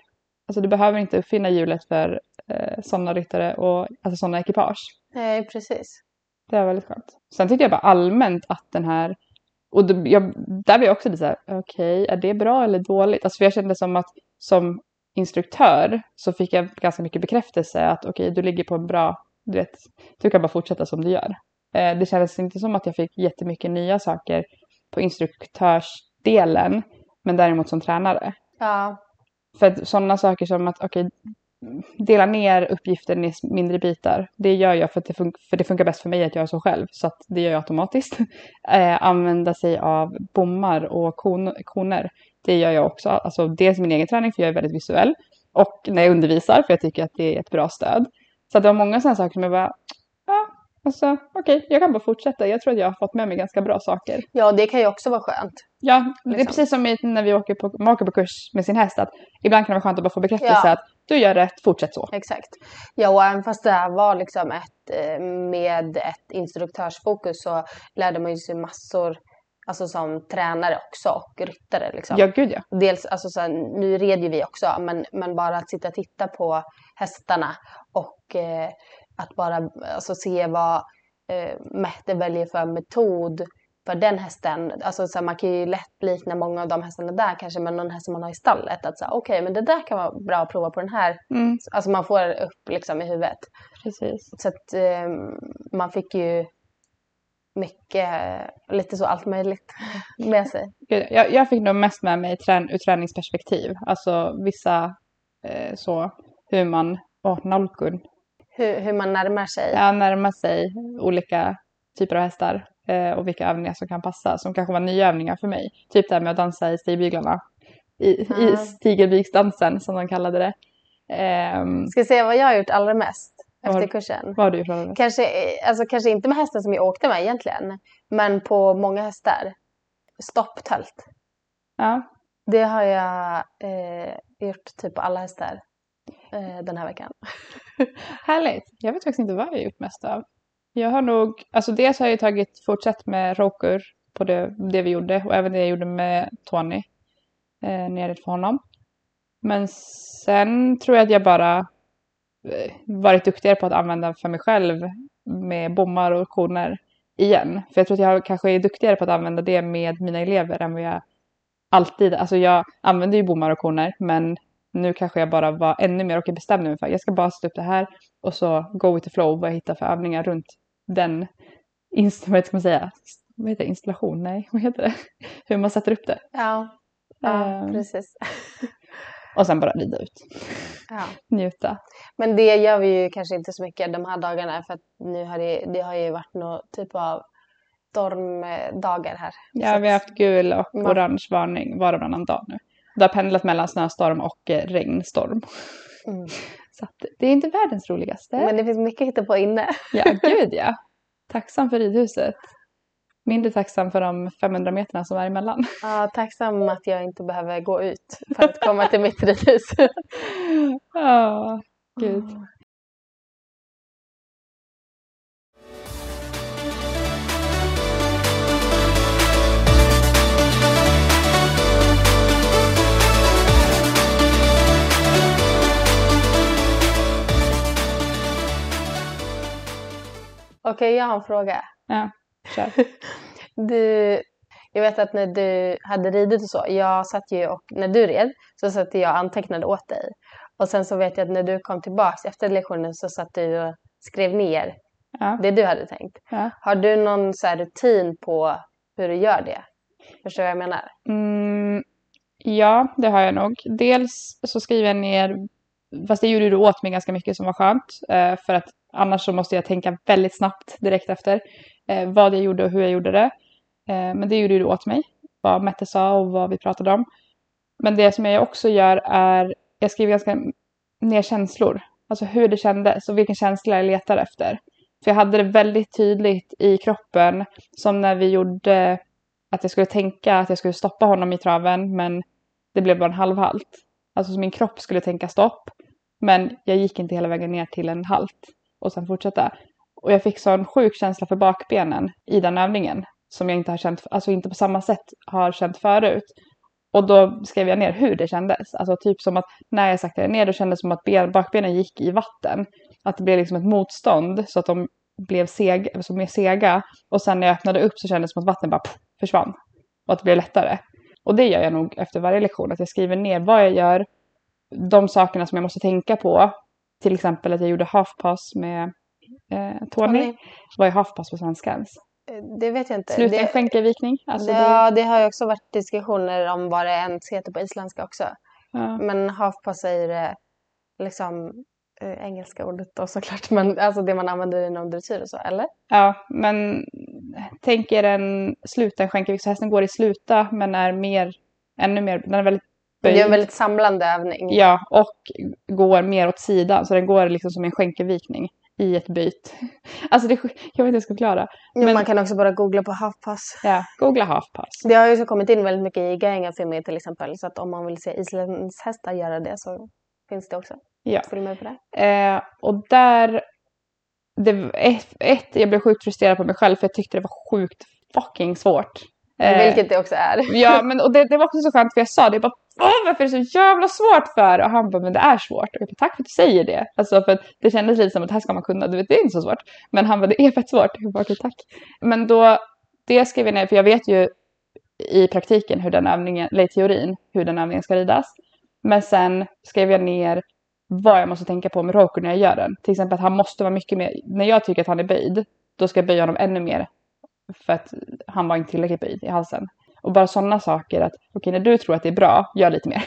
Alltså du behöver inte uppfinna hjulet för eh, sådana ryttare och alltså sådana ekipage. Nej, precis. Det var väldigt skönt. Sen tyckte jag bara allmänt att den här, och det, jag, där var jag också lite såhär, okej, är det bra eller dåligt? Alltså för jag kände som att som instruktör så fick jag ganska mycket bekräftelse att okej, du ligger på en bra, du vet, du kan bara fortsätta som du gör. Eh, det kändes inte som att jag fick jättemycket nya saker på instruktörsdelen, men däremot som tränare. Ja, För sådana saker som att okej, dela ner uppgiften i mindre bitar. Det gör jag för att det, fun- för det funkar bäst för mig att göra så själv. Så att det gör jag automatiskt. Eh, använda sig av bommar och kon- koner. Det gör jag också. Alltså dels min egen träning för jag är väldigt visuell. Och när jag undervisar för jag tycker att det är ett bra stöd. Så det var många sådana saker som jag bara, ja, alltså okej, jag kan bara fortsätta. Jag tror att jag har fått med mig ganska bra saker. ja, det kan ju också vara skönt. Ja, det är Liksom. precis som när vi åker på, man åker på kurs med sin häst. Att ibland kan det vara skönt att bara få bekräftelse Ja. att du gör rätt, fortsätt så. Exakt. Ja, och även fast det här var liksom ett, eh, med ett instruktörsfokus så lärde man ju sig massor alltså som tränare också och ryttare. Liksom. Ja, gud ja. Dels, alltså så här, nu red ju vi också, men, men bara att sitta och titta på hästarna och eh, att bara alltså, se vad eh, Mette väljer för metod för den hästen. Alltså, så här, man kan ju lätt likna många av de hästarna där kanske med någon häst som man har i stallet. Att okej, men det där kan vara bra att prova på den här. Mm, Alltså man får upp liksom i huvudet. precis. Så att eh, man fick ju mycket, lite så allt möjligt med sig. Jag, jag fick nog mest med mig trän, ur träningsperspektiv. Alltså vissa eh, så, hur man, åh, nalkun, Hur, hur man närmar sig. ja, närmar sig olika typer av hästar. Eh, och vilka övningar som kan passa, som kanske var nya övningar för mig. Typ det här med att dansa i stigbyglarna. I, i Ja. stigelbyksdansen som de kallade det. Ehm, Ska säga vad jag har gjort allra mest efter kursen? vad har du för Kanske, eh, alltså, kanske inte med hästen som jag åkte med egentligen, men på många hästar. Stopptält. Ja, Det har jag eh, gjort typ på alla hästar eh, den här veckan. Härligt. Jag vet faktiskt inte vad jag har gjort mest av. Jag har nog, alltså dels har jag tagit fortsatt med Rokur på det, det vi gjorde och även det jag gjorde med Tony eh, nere för honom. Men sen tror jag att jag bara varit duktigare på att använda för mig själv med bommar och koner igen. För jag tror att jag kanske är duktigare på att använda det med mina elever än vad jag alltid, alltså jag använder ju bommar och koner men nu kanske jag bara var ännu mer, okej bestämde mig för jag ska bara sätta upp det här och så go with the flow vad jag hittar för övningar runt den, vad ska man säga, vad heter det, installation, nej vad heter det, hur man sätter upp det. Ja, ja Ehm. precis. Och sen bara rida ut, Ja. njuta. Men det gör vi ju kanske inte så mycket de här dagarna för att nu har det, det har ju varit någon typ av stormdagar här. Ja, vi har haft gul och Ja. orange varning var och varannan dag nu. Det har pendlat mellan snöstorm och eh, regnstorm. Mm. Så att det är inte världens roligaste. Men det finns mycket att hitta på inne. Ja, gud ja. Tacksam för ridhuset mindre tacksam för de 500 meterna som är emellan. Ja, tacksam att jag inte behöver gå ut för att komma till mitt ridhus. ja, gud. Okej, okay, jag har en fråga. Ja kör. Du, jag vet att när du hade ridit och så, jag satt ju och när du red så satt jag och antecknade åt dig. Och sen så vet jag att när du kom tillbaks efter lektionen så satt du och skrev ner Ja. det du hade tänkt. Ja. Har du någon så här rutin på hur du gör det? Förstår du vad jag menar? Mm, ja, det har jag nog. Dels så skriver jag ner, fast det gjorde du åt mig ganska mycket som var skönt. Eh, för att annars så måste jag tänka väldigt snabbt direkt efter eh, vad jag gjorde och hur jag gjorde det. Eh, men det gjorde du åt mig, vad Mette sa och vad vi pratade om. Men det som jag också gör är, jag skriver ganska ner känslor. Alltså hur det kändes och vilken känsla jag letar efter. För jag hade det väldigt tydligt i kroppen, som när vi gjorde att jag skulle tänka att jag skulle stoppa honom i traven men det blev bara en halvhalt. Alltså min kropp skulle tänka stopp men jag gick inte hela vägen ner till en halt och sen fortsätta. Och jag fick sån sjuk känsla för bakbenen i den övningen som jag inte har känt, alltså inte på samma sätt har känt förut. Och då skrev jag ner hur det kändes. Alltså typ som att när jag saktade ner då kändes det som att ben, bakbenen gick i vatten. Att det blev liksom ett motstånd så att de blev seg, alltså mer sega. Och sen när jag öppnade upp så kändes det som att vattnet bara pff, försvann. Och att det blev lättare. Och det gör jag nog efter varje lektion. Att jag skriver ner vad jag gör. De sakerna som jag måste tänka på. Till exempel att jag gjorde halfpass med eh, Tony. Vad är halfpass på svenska ens? Eh, Det vet jag inte. Sluta det, skänkelvikning. Alltså det, ja, det har ju också varit diskussioner om vad det ens heter på isländska också. ja. Men halfpass är ju det liksom eh, engelska ordet då såklart. Men alltså det man använder inom dressyr och så, eller? Ja, men tänk er en sluten skänkelvikning. Så hästen går i sluta men är mer, ännu mer, den är väldigt böjd. Det är en väldigt samlande övning. Ja, och går mer åt sidan. Så den går liksom som en skänkelvikning i ett byt. Alltså det, jag vet inte hur jag ska förklara. Men Men- man kan också bara googla på halfpass. Ja, googla halfpass. Det har ju så kommit in väldigt mycket i Gaenga-filmer till exempel. Så att om man vill se islandshästar göra det så finns det också. Ja. Följ med på det. Eh, och där, det, ett, ett, jag blev sjukt frustrerad på mig själv för jag tyckte det var sjukt fucking svårt. Eh, Vilket det också är. Ja, men och det, det var också så skönt för jag sa det, jag bara Åh, varför är det så jävla svårt för? Och han bara, men det är svårt. Och jag bara, tack för att du säger det. Alltså för att det kändes lite som att det här ska man kunna, du vet det är inte så svårt. Men han bara, det är fett svårt. Jag bara, okej tack. Men då, det skrev jag ner, för jag vet ju i praktiken hur den övningen, eller i teorin, hur den övningen ska ridas. Men sen skrev jag ner vad jag måste tänka på med Roku när jag gör den. Till exempel att han måste vara mycket mer, när jag tycker att han är böjd, då ska jag böja honom ännu mer. För att han var inte tillräckligt böjd i halsen. Och bara sådana saker att okej när du tror att det är bra, gör lite mer.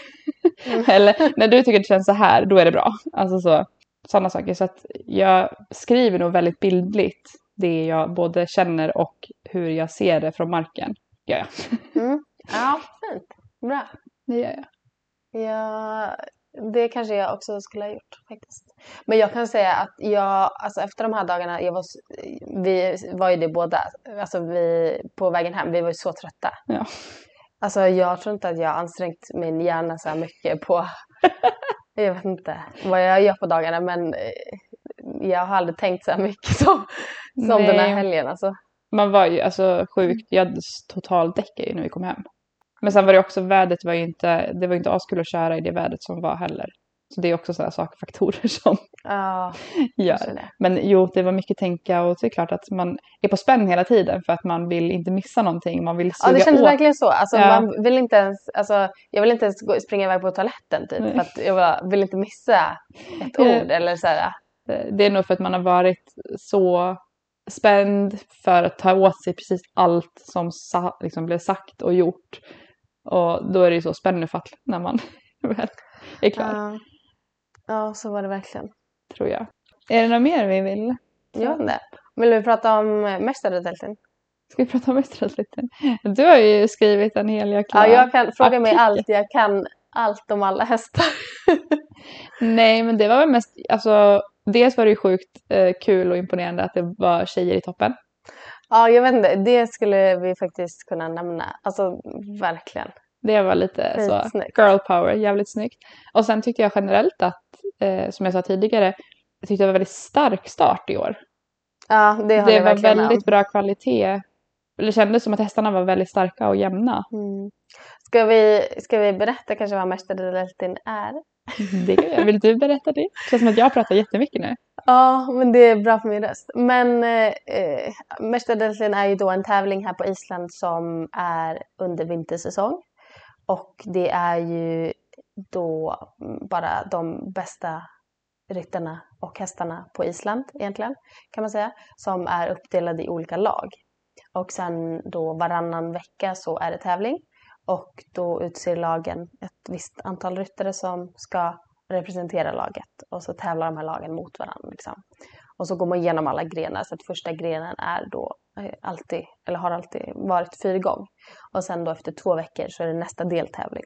Mm. Eller när du tycker att det känns så här, då är det bra. Alltså så, sådana saker. Så att jag skriver nog väldigt bildligt det jag både känner och hur jag ser det från marken. Ja, ja. Mm. Ja, fint. Bra. det gör jag. Ja, det kanske jag också skulle ha gjort faktiskt. Men jag kan säga att jag, alltså efter de här dagarna, jag var, vi var ju det båda, alltså vi, på vägen hem, vi var ju så trötta. Ja. Alltså jag tror inte att jag har ansträngt min hjärna så här mycket på, jag vet inte vad jag gör på dagarna men eh, jag har aldrig tänkt så här mycket som, som den här helgen alltså. Man var ju alltså sjukt, jag totaldäckade ju när vi kom hem. Men sen var det också, vädret var ju inte, det var inte askul att köra i det vädret som var heller. Så det är också sådana saker, faktorer som Ja, gör. Men jo, det var mycket tänka och det är klart att man är på spänn hela tiden för att man vill inte missa någonting. Man vill Ja, det suga kändes åt. verkligen så. Alltså, Ja. man vill inte ens, alltså, jag vill inte ens gå, springa iväg på toaletten typ, Nej. för att jag vill inte missa ett ord. Eller så här. Det är nog för att man har varit så spänd för att ta åt sig precis allt som sa, liksom blev sagt och gjort. Och då är det ju så spännfatt när man väl är klar, Ja. ja, så var det verkligen. tror jag. Är det något mer vi vill? Vet inte. Vill du prata om mästardelten? Ska vi prata om lite? Du har ju skrivit en hel jäkla... Ja, jag kan fråga mig allt. Jag kan allt om alla hästar. Nej, men det var väl mest, alltså dels var det ju sjukt eh, kul och imponerande att det var tjejer i toppen. Ja, jag vet inte. Det skulle vi faktiskt kunna nämna. Alltså verkligen. Det var lite så girl power, jävligt snyggt. Och sen tyckte jag generellt att, eh, som jag sa tidigare, jag tyckte det var väldigt stark start i år. Ja, det Det, har jag var om. väldigt bra kvalitet. Det kändes som att hästarna var väldigt starka och jämna. Mm. Ska, vi, ska vi berätta kanske vad mästardelten är? Det kan jag. Vill du berätta det? Det känns som att jag pratar jättemycket nu. Ja, men det är bra för min röst. Men eh, eh är ju då en tävling här på Island som är under vintersäsong. Och det är ju då bara de bästa ryttarna och hästarna på Island egentligen kan man säga som är uppdelade i olika lag. Och sen då varannan vecka så är det tävling och då utser lagen ett visst antal ryttare som ska representera laget och så tävlar de här lagen mot varandra. Liksom. Och så går man igenom alla grenar så att första grenen är då eh, alltid, eller har alltid varit fyrgång. Och sen då efter två veckor så är det nästa deltävling.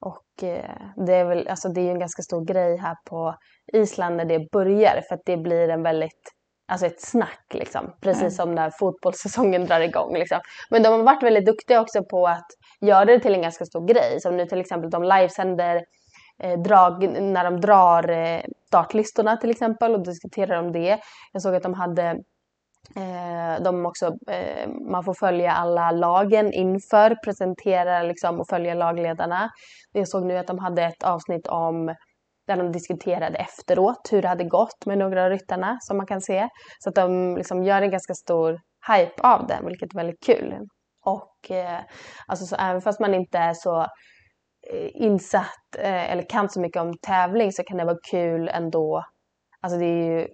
Och eh, det är väl, alltså det är en ganska stor grej här på Island när det börjar för att det blir en väldigt alltså ett snack liksom. Precis mm. som när fotbollssäsongen drar igång liksom. Men de har varit väldigt duktiga också på att göra det till en ganska stor grej. Som nu till exempel de livesänder eh, drag, när de drar eh, startlistorna till exempel och diskuterar om det. Jag såg att de hade eh, de också, eh, man får följa alla lagen inför, presentera liksom, och följa lagledarna. Jag såg nu att de hade ett avsnitt om där de diskuterade efteråt hur det hade gått med några av ryttarna som man kan se. Så att de liksom gör en ganska stor hype av det, vilket är väldigt kul. Och eh, alltså så även fast man inte är så eh, insatt eh, eller kan så mycket om tävling så kan det vara kul ändå. Alltså det är ju,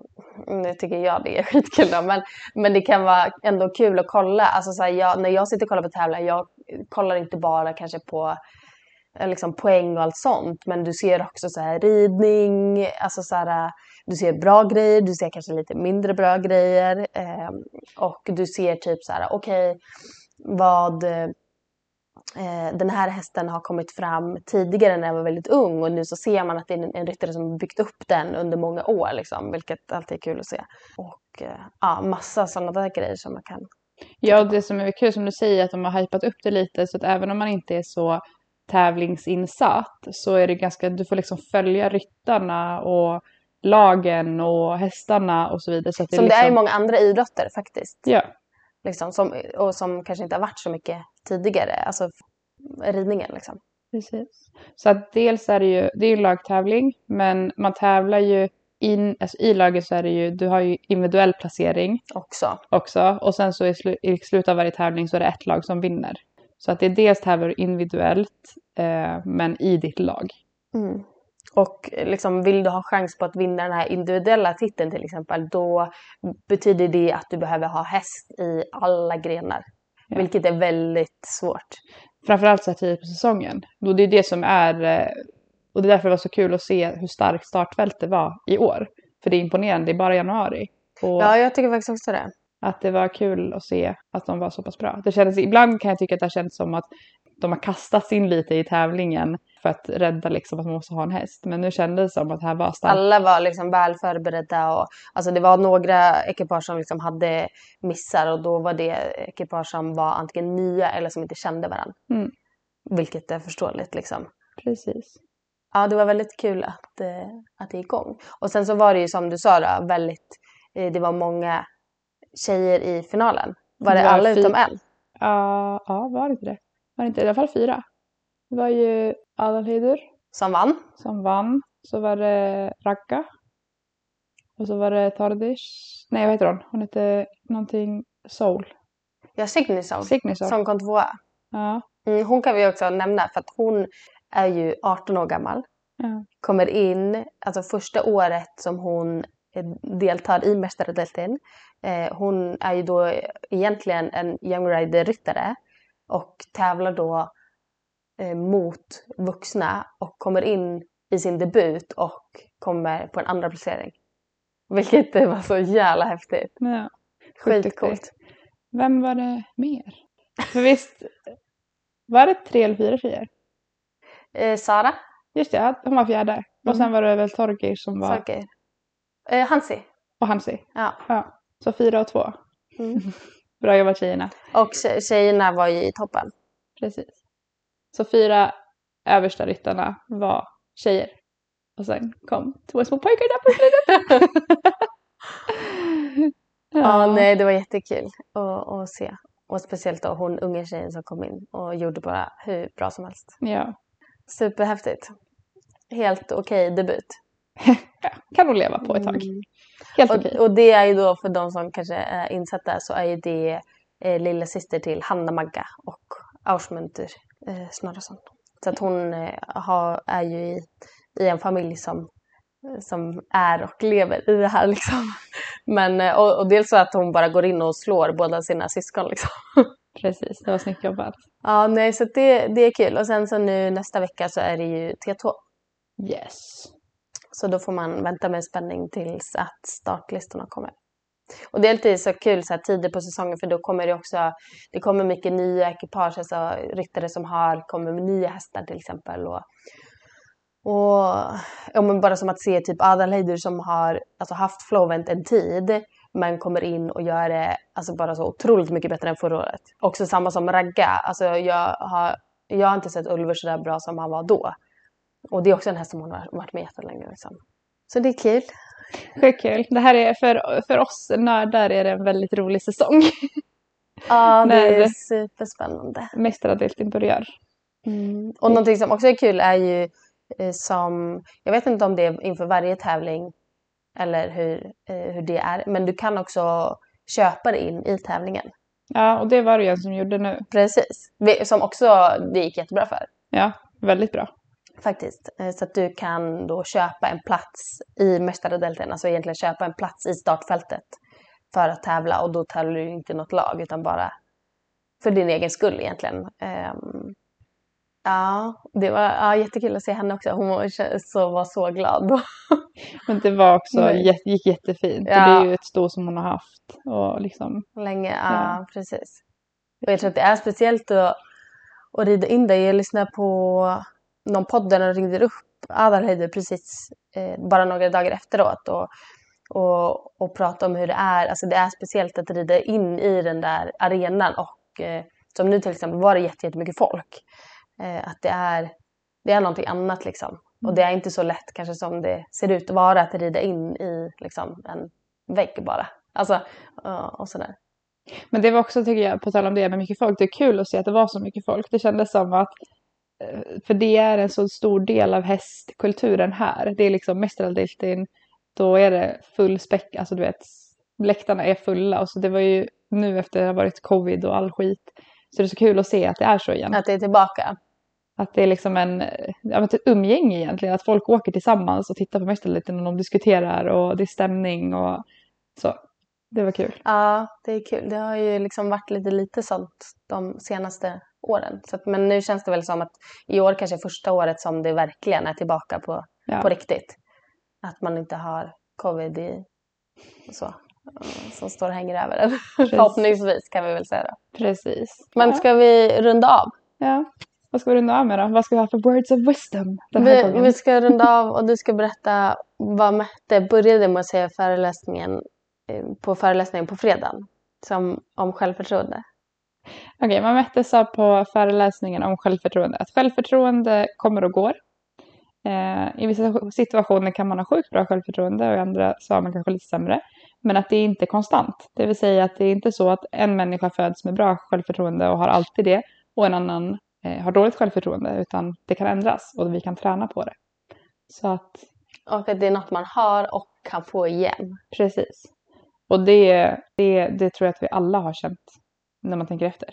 mm, nu tycker jag det är skitkul då, men, men det kan vara ändå kul att kolla. Alltså så här, jag, när jag sitter och kollar på tävlingar, jag kollar inte bara kanske på liksom poäng och allt sånt. Men du ser också så här ridning, alltså så här, du ser bra grejer, du ser kanske lite mindre bra grejer. Eh, och du ser typ så här, okej, okay, vad eh, den här hästen har kommit fram tidigare när den var väldigt ung och nu så ser man att det är en, en ryttare som byggt upp den under många år, liksom, vilket alltid är kul att se. Och eh, ja, massa sådana där grejer som man kan Ja, det som är kul som du säger att de har hypat upp det lite så att även om man inte är så tävlingsinsatt så är det ganska, du får liksom följa ryttarna och lagen och hästarna och så vidare. Så det som liksom... det är i många andra idrotter faktiskt. Ja. Liksom, som, och som kanske inte har varit så mycket tidigare, alltså ridningen liksom. Precis. Så att dels är det ju, det är ju lagtävling, men man tävlar ju in, alltså i laget så är det ju, du har ju individuell placering. Också. Också. Och sen så i, slu, i slutet av varje tävling så är det ett lag som vinner. Så att det är dels tävlar individuellt eh, men i ditt lag. Mm. Och liksom, vill du ha chans på att vinna den här individuella titeln till exempel då betyder det att du behöver ha häst i alla grenar. Ja. Vilket är väldigt svårt. Framförallt så här tidigt på säsongen. Och det är det som är eh, och det är därför det var så kul att se hur starkt startfältet var i år. För det är imponerande, det är bara januari. Och... Ja, jag tycker faktiskt också det att det var kul att se att de var så pass bra. Det kändes, ibland kan jag tycka att det känns som att de har kastats in lite i tävlingen för att rädda liksom att man måste ha en häst. Men nu kändes det som att det här var starkt. Alla var liksom väl förberedda och alltså det var några ekipage som liksom hade missar och då var det ekipage som var antingen nya eller som inte kände varandra. Mm. Vilket är förståeligt liksom. Precis. Ja, det var väldigt kul att, eh, att det gick igång. Och sen så var det ju som du sa då, väldigt, eh, det var många tjejer i finalen? Var det, det var alla utom en? Uh, ja, var det inte det? Var det inte i alla fall fyra? Det var ju Adalheidur. Som vann. Som vann. Så var det Ragga. Och så var det Tardish. Nej, vad heter hon? Hon hette någonting Soul. Ja, Signisov. Signisov. Som kom tvåa. Ja. Mm, hon kan vi också nämna för att hon är ju 18 år gammal. Ja. Kommer in, alltså första året som hon deltar i Mästardelten. Eh, hon är ju då egentligen en Young Rider-ryttare och tävlar då eh, mot vuxna och kommer in i sin debut och kommer på en andra placering. Vilket var så jävla häftigt. Ja, Skitcoolt. Vem var det mer? För visst, var det tre eller fyra tjejer? Eh, Sara. Just det, hon var fjärde. Mm. Och sen var det väl Torgeir som var... Torgeir. Eh, Hansi. Och Hansi? Ja. ja. Så fyra och två. Mm. Bra jobbat tjejerna. Och tjejerna var ju i toppen. Precis. Så fyra översta ryttarna var tjejer. Och sen kom två små pojkar där på slutet. ja. ja, nej det var jättekul att, att se. Och speciellt då hon unga tjejen som kom in och gjorde bara hur bra som helst. Ja. Superhäftigt. helt okej debut. Kan hon leva på ett tag. Mm. Helt Och, okej. och det är ju då för de som kanske är insatta så är ju det eh, lilla syster till Hanna Magga och Ausmunter eh, Snorrason. Så att hon eh, har, är ju i, i en familj som, som är och lever i det här liksom. Men, eh, och, och dels så att hon bara går in och slår båda sina syskon liksom. Precis, det var snyggt jobbat. Ja, nej, så det, det är kul. Och sen så nu nästa vecka så är det ju T2. Yes. Så då får man vänta med spänning tills att startlistorna kommer. Och det är alltid så kul så här tider på säsongen för då kommer det också, det kommer mycket nya ekipage, alltså ryttare som har, kommer med nya hästar till exempel. Och, och ja, men bara som att se typ Adalheider som har alltså, haft Flowent en tid men kommer in och gör det alltså, bara så otroligt mycket bättre än förra året. Också samma som Ragga, alltså jag har, jag har inte sett Ulver så där bra som han var då. Och det är också en häst som hon har varit med jättelänge. Liksom. Så det är kul. Sjukt kul. Det här är för, för oss nördar är det en väldigt rolig säsong. Ja, det är superspännande. Mästaradelten börjar. Mm. Och någonting som också är kul är ju eh, som, jag vet inte om det är inför varje tävling eller hur, eh, hur det är, men du kan också köpa det in i tävlingen. Ja, och det var det ju en som gjorde nu. Precis. Som också det gick jättebra för. Ja, väldigt bra. Faktiskt. Eh, Så att du kan då köpa en plats i Mästaradelten, alltså egentligen köpa en plats i startfältet för att tävla och då tävlar du inte något lag utan bara för din egen skull egentligen. Ehm, ja, det var ja, jättekul att se henne också. Hon var så, var så glad då. Men det var också, Nej. gick jättefint. Ja. Det är ju ett sto som hon har haft. Och liksom, Länge, ja, Ja. precis. Och jag tror att det är speciellt att, att rida in dig. Jag lyssnade på någon podd där de ringde upp Adalheider precis eh, bara några dagar efteråt och, och, och pratade om hur det är. Alltså det är speciellt att rida in i den där arenan och eh, som nu till exempel var det jättemycket folk. Eh, att det är, det är någonting annat liksom. Och det är inte så lätt kanske som det ser ut att vara att rida in i liksom, en vägg bara. Alltså, och sådär. Men det var också, tycker jag, på tal om det med mycket folk, det är kul att se att det var så mycket folk. Det kändes som att, för det är en så stor del av hästkulturen här. Det är liksom Mästaradelten, då är det full späck, alltså du vet, läktarna är fulla. Och så det var ju nu efter det har varit covid och all skit, så det är så kul att se att det är så igen. Att det är tillbaka. Att det är liksom en, eh, ja, men ett umgänge egentligen, att folk åker tillsammans och tittar på Mästareliten och de diskuterar och det är stämning och så. Det var kul. Ja, det är kul. Det har ju liksom varit lite lite sånt de senaste åren. Så att, men nu känns det väl som att i år kanske är första året som det verkligen är tillbaka på, Ja. på riktigt. Att man inte har covid i så, som står och hänger över en. Förhoppningsvis kan vi väl säga då. Precis. Men ska vi runda av? ja. Vad ska vi runda av med då? Vad ska vi ha för words of wisdom den här Vi, gången? vi ska runda av och du ska berätta vad Mette började med att säga föreläsningen, eh, på föreläsningen på fredagen. Som om självförtroende. Okej, man Mette sa på föreläsningen om självförtroende att självförtroende kommer och går. Eh, I vissa situationer kan man ha sjukt bra självförtroende och i andra så har man kanske lite sämre. Men att det är inte är konstant. Det vill säga att det är inte så att en människa föds med bra självförtroende och har alltid det och en annan eh, har dåligt självförtroende utan det kan ändras och vi kan träna på det. Så att Och att det är något man har och kan få igen. precis. Och det, det, det tror jag att vi alla har känt när man tänker efter.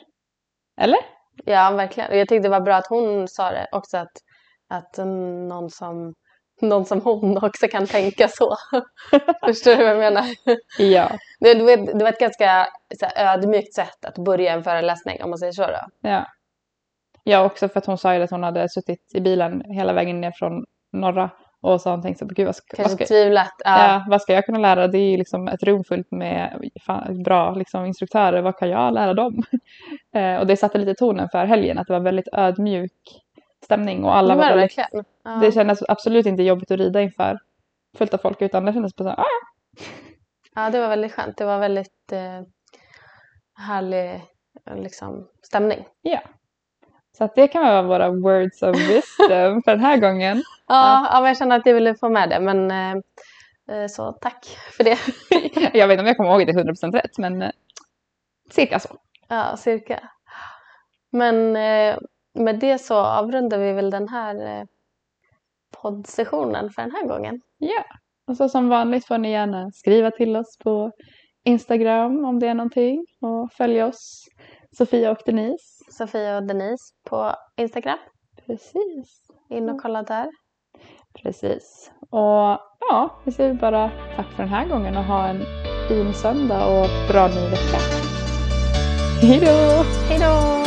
Eller? Ja, verkligen. Jag tyckte det var bra att hon sa det också att, att någon, som, någon som hon också kan tänka så. Förstår du vad jag menar? Ja. Det, det, var, det var ett ganska här, ödmjukt sätt att börja en föreläsning om man säger så. Då. Ja. Ja, också för att hon sa ju att hon hade suttit i bilen hela vägen ner från norra och så har hon tänkt så, gud vad ska, vad ska, tvivlat. Ja. ja, vad ska jag kunna lära? Det är ju liksom ett rum fullt med fan, bra liksom, instruktörer, vad kan jag lära dem? eh, och det satte lite tonen för helgen, att det var väldigt ödmjuk stämning och alla var väldigt, verkligen. Ja. det kändes absolut inte jobbigt att rida inför fullt av folk utan det kändes bara så här, ah, ja, det var väldigt skönt. Det var väldigt eh, härlig liksom, stämning. ja. Så det kan vara våra words of wisdom för den här gången. Ja, ja. men jag kände att jag ville få med det. Men eh, eh, så tack för det. Jag vet inte om jag kommer ihåg det 100% rätt men eh, cirka så. Ja, cirka. Men eh, med det så avrundar vi väl den här eh, poddsessionen för den här gången. Ja, och så som vanligt får ni gärna skriva till oss på Instagram om det är någonting och följa oss Sofia och Denise. Sofia och Denise på Instagram. Precis. In och kolla där. Precis. Och ja, vi säger bara tack för den här gången och ha en fin söndag och bra ny vecka. Hej då! Hej då!